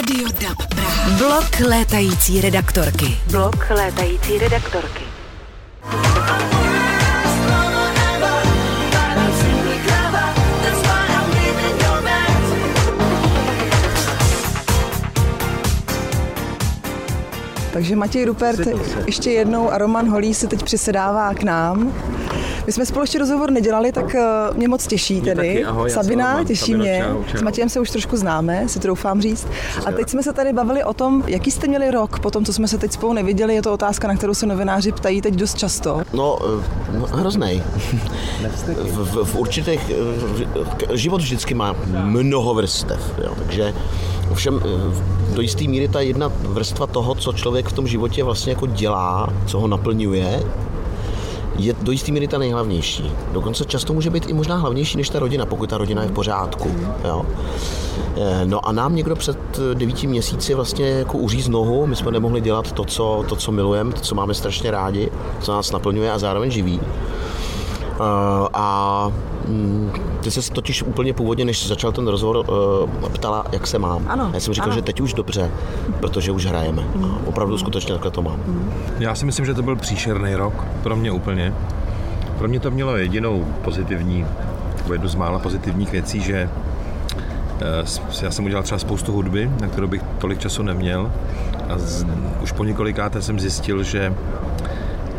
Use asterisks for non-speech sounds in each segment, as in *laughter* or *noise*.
Radio DAB Praha. Blok létající redaktorky. Blok létající redaktorky. Takže Matěj Rupert ještě jednou a Roman Holý se teď přisedává k nám. My jsme spolu ještě rozhovor nedělali, tak eh, mě moc těší tedy. taky, ahoj, Sabina, Roman. těší Sabino, mě. čau, čau. S Matějem se už trošku známe, si troufám říct. A teď jsme se tady bavili o tom, jaký jste měli rok po tom, co jsme se teď spolu neviděli. Je to otázka, na kterou se novináři ptají teď dost často. No, eh, no hroznej. V, v, v určitých... eh, Život vždycky má mnoho vrstev, jo, takže ovšem eh, do jisté míry ta jedna vrstva toho, co člověk v tom životě vlastně jako dělá, co ho naplňuje, je do jisté míry ta nejhlavnější. Dokonce často může být i možná hlavnější než ta rodina, pokud ta rodina je v pořádku. Jo. Eh, No a nám někdo před eh, devíti měsíci vlastně jako uříz nohu, my jsme nemohli dělat to, co, to, co milujeme, to, co máme strašně rádi, co nás naplňuje a zároveň živí. Eh, A mm, ty se totiž úplně původně, než začal ten rozhovor, eh, ptala, jak se mám. Ano, Já jsem říkal, ano. že teď už dobře, protože už hrajeme. A opravdu skutečně takhle to mám. Já si myslím, že to byl příšerný rok, pro mě úplně. Pro mě to mělo jedinou pozitivní, nebo jednu z mála pozitivních věcí, že eh, já jsem udělal třeba spoustu hudby, na kterou bych tolik času neměl a z, už po několikáté jsem zjistil, že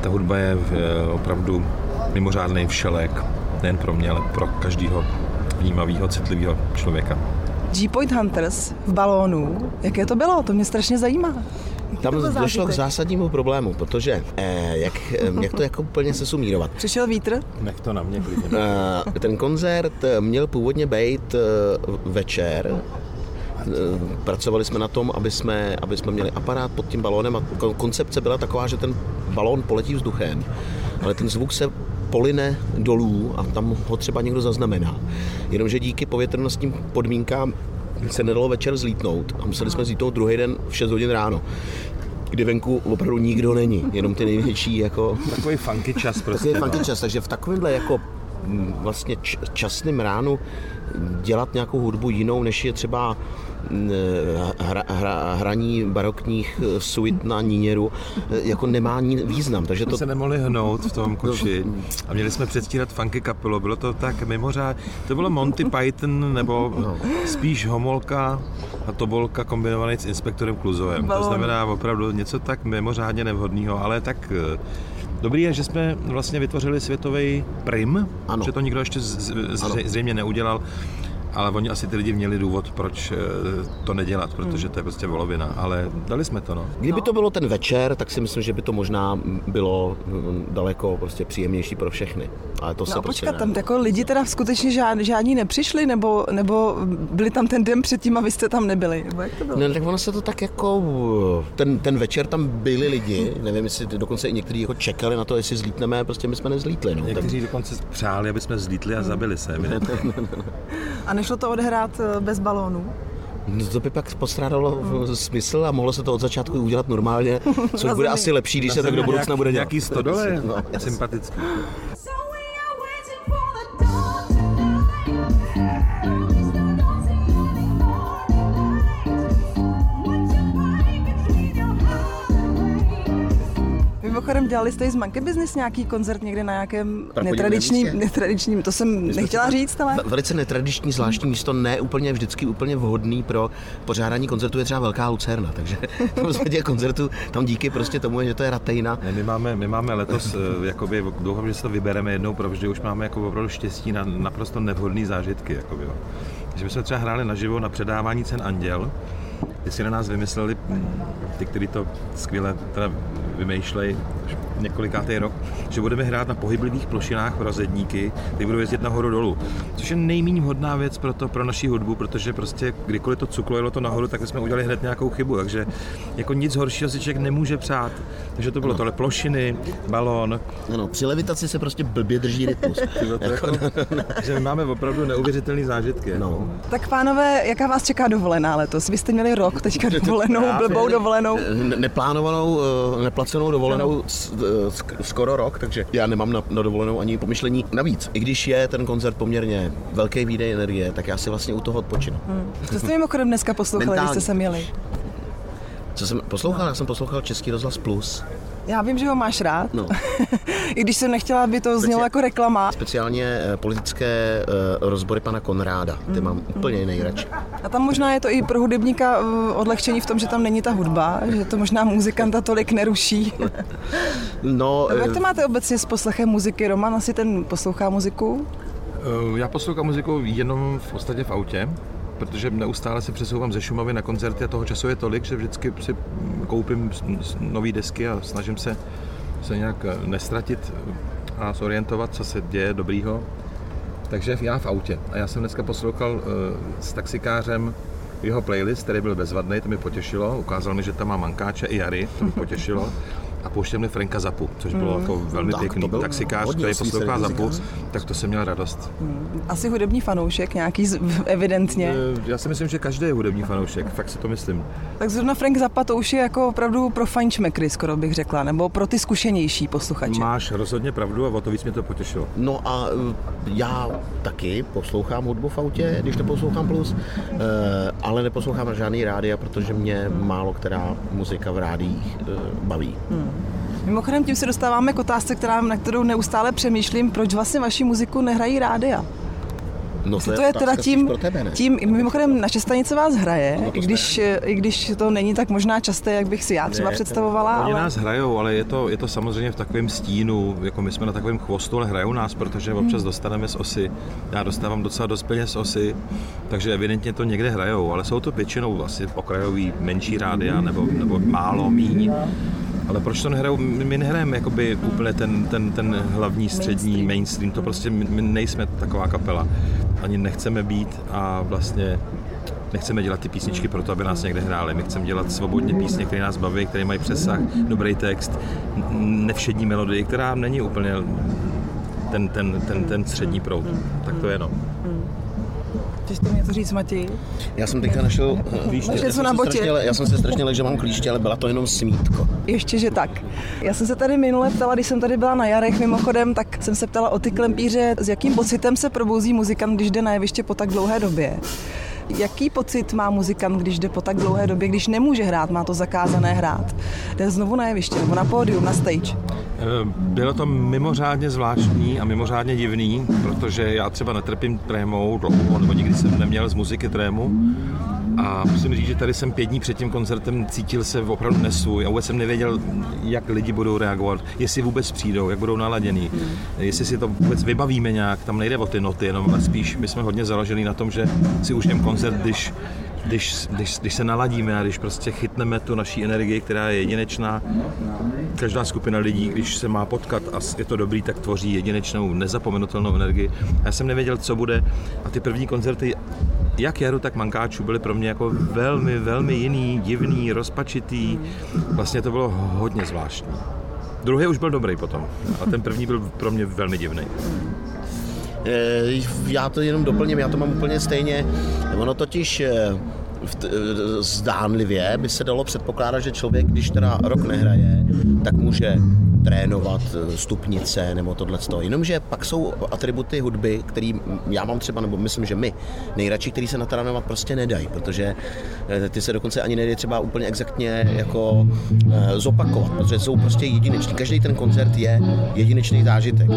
ta hudba je eh, opravdu mimořádný všelek, nejen pro mě, ale pro každého vnímavého, citlivého člověka. G-Point Hunters v balónu. Jaké to bylo? To mě strašně zajímá. Tam došlo k zásadnímu problému, protože eh, jak, eh, jak to jako úplně se sumírovat. Přišel vítr? Nech to na mě klidně. Eh, Ten koncert eh, měl původně být eh, večer. Eh, Pracovali jsme na tom, aby jsme, aby jsme měli aparát pod tím balónem a ko- koncepce byla taková, že ten balón poletí vzduchem, ale ten zvuk se poline dolů a tam ho třeba někdo zaznamená. Jenomže díky povětrnostním podmínkám se nedalo večer zlítnout a museli jsme zlítnout druhý den v 6 hodin ráno kdy venku opravdu nikdo není, jenom ty největší jako Takový funky čas prostě. Takový funky čas, takže v takovémhle jako mm, vlastně časným ránu dělat nějakou hudbu jinou, než je třeba hra, hra, hraní barokních eh, suit na níněru, eh, jako nemá ní význam. Takže to, se nemohli hnout v tom koši a měli jsme předstírat funky kapelu. Bylo to tak mimořádně. To bylo Monty Python nebo spíš Homolka a Tobolka kombinovaný s inspektorem Kluzovem. To znamená opravdu něco tak mimořádně nevhodného, ale tak eh, Dobrý je, že jsme vlastně vytvořili světový prim, Ano. že to nikdo ještě z, z, zře- zřejmě neudělal, ale oni asi ty lidi měli důvod, proč eh, to nedělat, protože to je prostě volovina, ale dali jsme to, no. kdyby to bylo ten večer, tak si myslím, že by to možná bylo mm, daleko prostě příjemnější pro všechny. Ale to se No prostě počkat, ne. tam jako lidi teda skutečně žád, žádní nepřišli, nebo, nebo byli tam ten den předtím a vy jste tam nebyli? Nebo jak to bylo? No, tak ono se to tak jako, ten, ten večer tam byli lidi, nevím, jestli dokonce i někteří jako čekali na to, jestli zlítneme, prostě my jsme nezlítli. No. Tak, Někteří dokonce přáli, aby jsme zlítli a zabili se. *laughs* A nešlo to odehrát eh, bez balónu? no, to by pak postrádalo smysl a mohlo se to od začátku udělat normálně, což *laughs* bude asi lepší, když se tak do budoucna bude dělat. Nějaký stodole, *laughs* No, sympatický. Mimochodem dělali jste i z Monkey Business nějaký koncert někde na nějakém netradičním, netradičním, to jsem jsme nechtěla říct, ale... Ve- Velice netradiční, zvláštní místo, ne úplně vždycky úplně vhodný pro pořádání koncertu je třeba Velká Lucerna, takže *laughs* v podstatě koncertu tam díky prostě tomu, že to je Ratejna, Ne, my, máme, my máme letos, eh, jakoby, doufám, že si to vybereme jednou provždy, už máme jako opravdu štěstí na naprosto nevhodné zážitky. Jakoby, jo. Takže my jsme třeba hráli naživo na předávání cen Anděl, kdy si na nás vymysleli ty, kteří to skvěle teda vymýšlejí několikátý rok, že budeme hrát na pohyblivých plošinách pro zedníky, ty budou jezdit nahoru dolů. Což je nejméně vhodná věc pro, to, pro naši hudbu, protože prostě kdykoliv to cuklo jelo to nahoru, tak jsme udělali hned nějakou chybu. Takže jako nic horšího si člověk nemůže přát. Takže to bylo tohle plošiny, balón, ano, při levitaci se prostě blbě drží rytmus. *laughs* jako, že my máme opravdu neuvěřitelné zážitky. No. Tak pánové, jaká vás čeká dovolená letos? Vy jste měli rok teďka *laughs* dovolenou, blbou dovolenou. ne- Neplánovanou, eh, neplacenou dovolenou skoro rok, takže já nemám na, na dovolenou ani pomyšlení. Navíc, i když je ten koncert poměrně velký výdej energie, tak já si vlastně u toho odpočinu. Co jste mimochodem dneska poslouchali, když jste se měli? Co jsem poslouchal? Já jsem poslouchal Český rozhlas Plus. Já vím, že ho máš rád. No. *laughs* I když jsem nechtěla, aby to znělo Speci- jako reklama. Speciálně eh, politické eh, rozbory pana Konráda. Ty mám úplně nejradši. A tam možná je to i pro hudebníka eh, odlehčení v tom, že tam není ta hudba, že to možná muzikanta tolik neruší. *laughs* No, Jak eh, to máte obecně s poslechem muziky? Roman asi ten poslouchá muziku? Eh, Já poslouchám muziku jenom v podstatě v autě, protože neustále se přesouvám ze Šumavy na koncerty a toho času je tolik, že vždycky si koupím nové desky a snažím se se nějak eh, nestratit a zorientovat, co se děje dobrýho. Takže já v autě. A já jsem dneska poslouchal eh, s taxikářem jeho playlist, který byl bezvadný, to mi potěšilo. Ukázal mi, že tam má mankáče i Jary, to mi potěšilo. *laughs* A pouštěl mi Franka Zapu, což bylo jako velmi Tak, pěkný. to byl Taxikář, který poslouchá Zapu, tak to jsem měl radost. Asi hudební fanoušek, nějaký z- evidentně. Eh, Já si myslím, že každý je hudební fanoušek, fakt si to myslím. Tak zrovna Frank Zappa to už je jako opravdu pro fajnšmekry, skoro bych řekla, nebo pro ty zkušenější posluchače. Máš rozhodně pravdu a o to víc mě to potěšilo. No a eh, já taky poslouchám hudbu v autě, když neposlouchám plus, eh, ale neposlouchám žádný rádia, protože mě málo která muzika v rádiích eh, baví. Mimochodem tím se dostáváme k otázce, která, na kterou neustále přemýšlím, proč vlastně vaši muziku nehrají rádia. No To je teda otázka tím, spíš pro tebe, ne? tím, mimochodem naše stanice vás hraje, No to i, když, i když to není tak možná časté, jak bych si já třeba Ne, představovala. Oni Ale... nás hrajou, ale je to, je to samozřejmě v takovém stínu, jako my jsme na takovém chvostu, ale hrajou nás, protože občas dostaneme z osy. Já dostávám docela dost peněz z osy, takže evidentně to někde hrajou, ale jsou to většinou asi okrajový menší rádia nebo, nebo málo, míň. Ale proč to nehrajou? My my nehrajeme jakoby úplně ten, ten, ten hlavní střední mainstream. mainstream. To prostě my, my nejsme taková kapela. Ani nechceme být a vlastně nechceme dělat ty písničky proto, aby nás někde hráli. My chceme dělat svobodně písně, které nás baví, které mají přesah, dobrý text, nevšední melodii, která není úplně ten, ten, ten, ten střední proud. Tak to je no. Chceš mi něco říct, Matěj? Já jsem teďka našel klíště. Máš Já něco jsem na se botě? strašně Já jsem se strašně lekl, že mám klíště, ale byla to jenom smítko. Ještě, že tak. Já jsem se tady minule ptala, když jsem tady byla na Jarech mimochodem, tak jsem se ptala o ty klempíře, s jakým pocitem se probouzí muzikant, když jde na jeviště po tak dlouhé době. Jaký pocit má muzikant, když jde po tak dlouhé době, když nemůže hrát, má to zakázané hrát? Jde znovu na jeviště nebo na pódium, na stage. Eh, Bylo to mimořádně zvláštní a mimořádně divný, protože já třeba netrpím trémou dlouho, nebo nikdy jsem neměl z muziky trému. A musím říct, že tady jsem pět dní před tím koncertem cítil se opravdu nesvůj a vůbec jsem nevěděl, jak lidi budou reagovat, jestli vůbec přijdou, jak budou naladění, jestli si to vůbec vybavíme nějak, tam nejde o ty noty jenom, ale spíš my jsme hodně založili na tom, že si užijeme koncert, když když, když, když se naladíme a když prostě chytneme tu naší energii, která je jedinečná, každá skupina lidí, když se má potkat a je to dobrý, tak tvoří jedinečnou, nezapomenutelnou energii. A já jsem nevěděl, co bude. A ty první koncerty, jak Jaru, tak Mankáčů, byly pro mě jako velmi, velmi jiný, divný, rozpačitý. Vlastně to bylo hodně zvláštní. Druhý už byl dobrý potom, a ten první byl pro mě velmi divný. Eh, Já to jenom doplním, já to mám úplně stejně. Ono totiž eh, eh, zdánlivě by se dalo předpokládat, že člověk, když teda rok nehraje, tak může trénovat eh, stupnice nebo tohle. Jenomže pak jsou atributy hudby, který já mám třeba, nebo myslím, že my nejradši, který se natrénovat prostě nedají, protože eh, ty se dokonce ani nejde třeba úplně exaktně jako eh, zopakovat, protože jsou prostě jedineční. Každý ten koncert je jedinečný zážitek.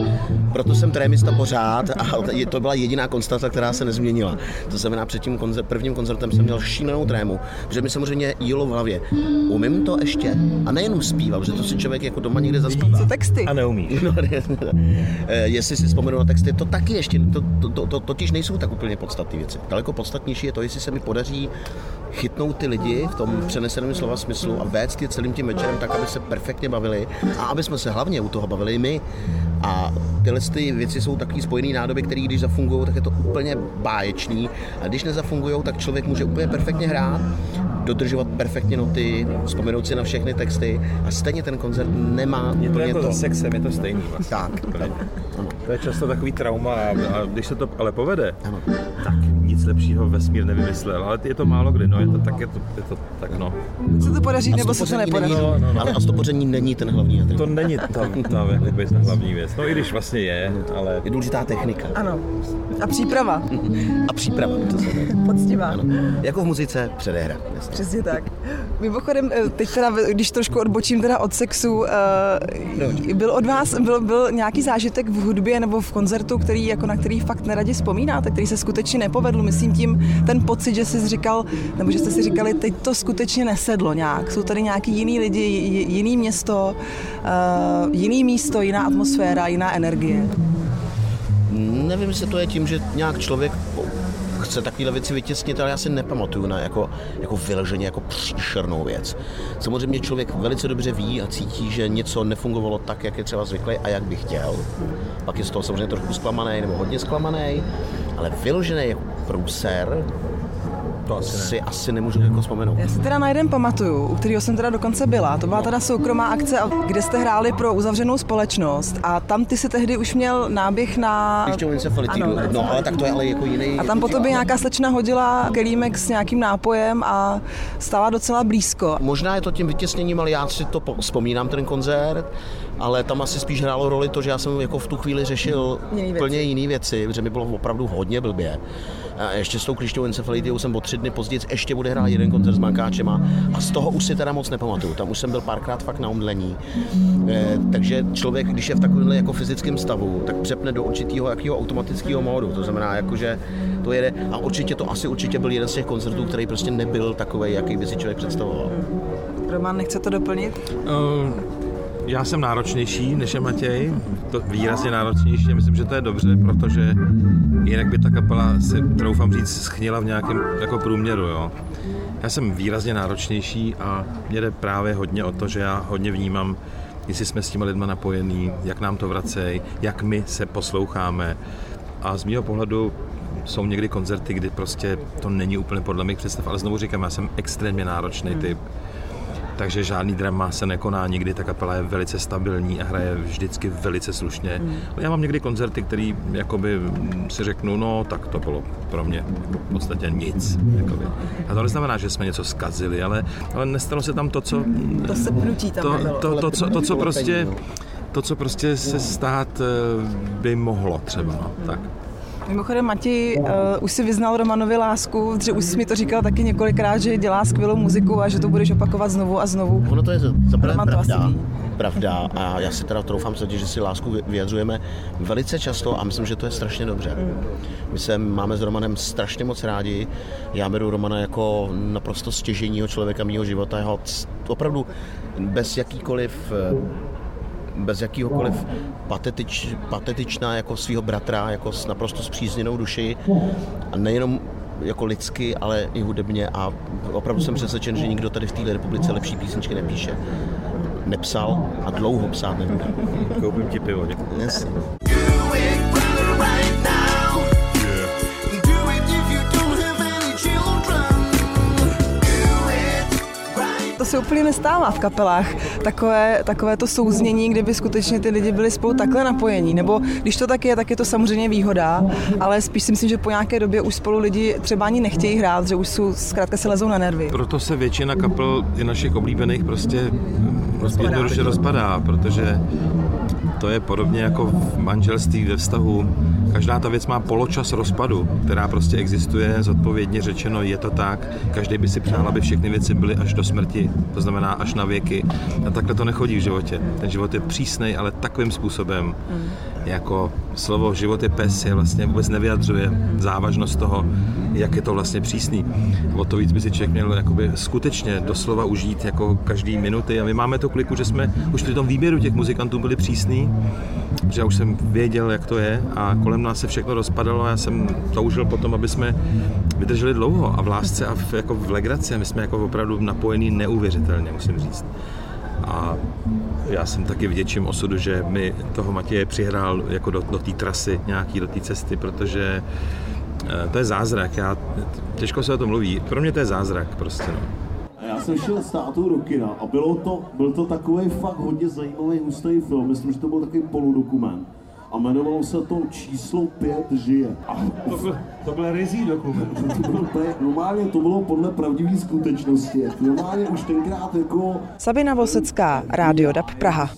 Proto jsem trémista pořád *laughs* a to byla jediná konstata, která se nezměnila. To znamená, před tím koncert, prvním koncertem jsem měl šílenou trému, že mi samozřejmě jílo v hlavě. Umím to ještě? A nejenom zpívat, že to si člověk jako doma někde zaspívá. Co texty? A neumíš. *laughs* No, ne, eh, jestli si vzpomenu na texty, to taky ještě, to, to, to, to totiž nejsou tak úplně podstatné věci. Daleko podstatnější je to, jestli se mi podaří chytnout ty lidi v tom přeneseném slova smyslu a vést je celým tím večerem tak, aby se perfektně bavili a aby jsme se hlavně u toho bavili my. A tyhle ty věci jsou takový spojený nádoby, které když zafungují, tak je to úplně báječný. A když nezafungují, tak člověk může úplně perfektně hrát, dodržovat perfektně noty, vzpomenout si na všechny texty a stejně ten koncert nemá Je to úplně jako to. se sexem, je to stejný vlastně. Tak. To je často takový trauma a, a když se to ale povede, Ano. tak nic lepšího vesmír nevymyslel, ale je to málo kdy, no je to tak, je to, je to tak no. Buď se to podaří, nebo se to nepodaří. Není, No, no, no. Ale a stopoření není ten hlavní atribut. To není ta, ta, jakoby, ta hlavní věc. No i když vlastně je, ale Je důležitá technika Ano. A příprava. *laughs* a příprava. To se Poctivá. ano. Jako v muzice předehra. jasně. Přesně tak. Mimochodem, eh, teď teda, když trošku odbočím teda od sexu, eh, byl od vás, byl, byl nějaký zážitek v hudbě nebo v koncertu, který, jako na který fakt neradi vzpomínáte, který se skutečně nepovedl, myslím tím ten pocit, že jsi říkal, nebo že jste si říkali, teď to skutečně nesedlo nějak, jsou tady nějaký jiný lidi, jiný město, eh, jiný místo, jiná atmosféra, jiná energie. Nevím, jestli to je tím, že nějak člověk chce takovéhle věci vytěsnit, ale já si nepamatuju na jako, jako vyloženě jako příšernou věc. Samozřejmě člověk velice dobře ví a cítí, že něco nefungovalo tak, jak je třeba zvyklý a jak by chtěl. Pak je z toho samozřejmě trošku zklamaný nebo hodně zklamaný, ale vyložený jako průser to asi ne. si asi nemůžu jako vzpomenout. Já si teda na jeden pamatuju, u kterého jsem teda dokonce byla. To byla teda soukromá akce, kde jste hráli pro uzavřenou společnost a tam ty si tehdy už měl náběh na... Když encefalitídu, Ano. no ale tak to je ale jako jiný. A tam po tobě nějaká slečna hodila kelímek s nějakým nápojem a stála docela blízko. Možná je to tím vytěsněním, ale já si to po- vzpomínám, ten koncert, ale tam asi spíš hrálo roli to, že já jsem jako v tu chvíli řešil Jiný úplně jiné věci, protože mi bylo opravdu hodně blbě. A ještě s tou klišťovou encefalitidou jsem o tři dny později ještě bude hrát jeden koncert s Mankáčem a, a z toho už si teda moc nepamatuju. Tam už jsem byl párkrát fakt na omdlení. E, takže člověk, když je v takovémhle jako fyzickém stavu, tak přepne do určitého jakého automatického módu. To znamená, jako, že to jede a určitě to asi určitě byl jeden z těch koncertů, který prostě nebyl takový, jaký by si člověk představoval. Roman, nechce to doplnit? Uh, já jsem náročnější než je Matěj, to výrazně náročnější a myslím, že to je dobře, protože jinak by ta kapela se, troufám říct, schnila v nějakém jako průměru, jo. Já jsem výrazně náročnější a mě jde právě hodně o to, že já hodně vnímám, jestli jsme s těma lidma napojení, jak nám to vracejí, jak my se posloucháme. A z mého pohledu jsou někdy koncerty, kdy prostě to není úplně podle mých představ, ale znovu říkám, já jsem extrémně náročný typ. Takže žádný drama se nekoná nikdy, ta kapela je velice stabilní a hraje vždycky velice slušně. Já mám někdy koncerty, který jakoby mm, si řeknu, no tak to bylo pro mě v podstatě nic. Jakoby. A to neznamená, že jsme něco zkazili, ale, ale nestalo se tam to, co To se pnutí tam to, nebylo. to, to, co, to, co prostě to, co prostě se stát eh, by mohlo třeba, no. tak. Mimochodem, Mati, uh, už si vyznal Romanovi lásku, že už jsi mi to říkal taky několikrát, že dělá skvělou muziku a že to budeš opakovat znovu a znovu. Ono to je za prvé Roman to asi pravda, pravda a já si teda troufám tvrdit, že si lásku vy- vyjadřujeme velice často a myslím, že to je strašně dobře. My se máme s Romanem strašně moc rádi. Já beru Romana jako naprosto stěžejního člověka mého života. Jeho opravdu bez jakýkoliv eh, bez jakýhokoliv patetič, patetičná jako svého bratra, jako s naprosto zpřízněnou duši a nejenom jako lidsky, ale i hudebně a opravdu jsem přesvědčen, že nikdo tady v této republice lepší písničky nepíše. Nepsal a dlouho psát nebude. Koupím ti pivo, děkuji. Yes. To se úplně nestává v kapelách. Takové, takové to souznění, kdyby skutečně ty lidi byli spolu takhle napojení. Nebo když to tak je, tak je to samozřejmě výhoda, ale spíš si myslím, že po nějaké době už spolu lidi třeba ani nechtějí hrát, že už jsou zkrátka se lezou na nervy. Proto se většina kapel i našich oblíbených prostě jednoduše rozpadá, protože to je podobně jako v manželství ve vztahu. Každá ta věc má poločas rozpadu, která prostě existuje, zodpovědně řečeno je to tak. Každý by si přál, aby všechny věci byly až do smrti, to znamená až na věky. A takhle to nechodí v životě. Ten život je přísnej, ale takovým způsobem, jako slovo život je pes, je vlastně vůbec nevyjadřuje závažnost toho, jak je to vlastně přísný. O to víc by si člověk měl jakoby skutečně doslova užít jako každý minuty. A my máme tu kliku, že jsme už při tom výběru těch muzikantů byli přísní, že já už jsem věděl, jak to je a kolem nás se všechno rozpadalo a já jsem toužil potom, aby jsme vydrželi dlouho a v lásce a v, jako v legraci my jsme jako opravdu napojení neuvěřitelně, musím říct. A já jsem taky vděčím osudu, že mi toho Matěje přihrál jako do, do té trasy, nějaký do té cesty, protože eh, to je zázrak. Já, těžko se o tom mluví. Pro mě to je zázrak prostě. No. Já jsem šel s tátou do kina a bylo to, byl to takový fakt hodně zajímavý hustý film. Myslím, že to byl takový poludokument. A jmenovalo se to číslo 5 žije. A To byl, to byl rizí dokument. *laughs* to bylo, to je- normálně to bylo podle pravdivé skutečnosti. Normálně už tenkrát jako Sabina Vosecká, Rádio DAB Praha.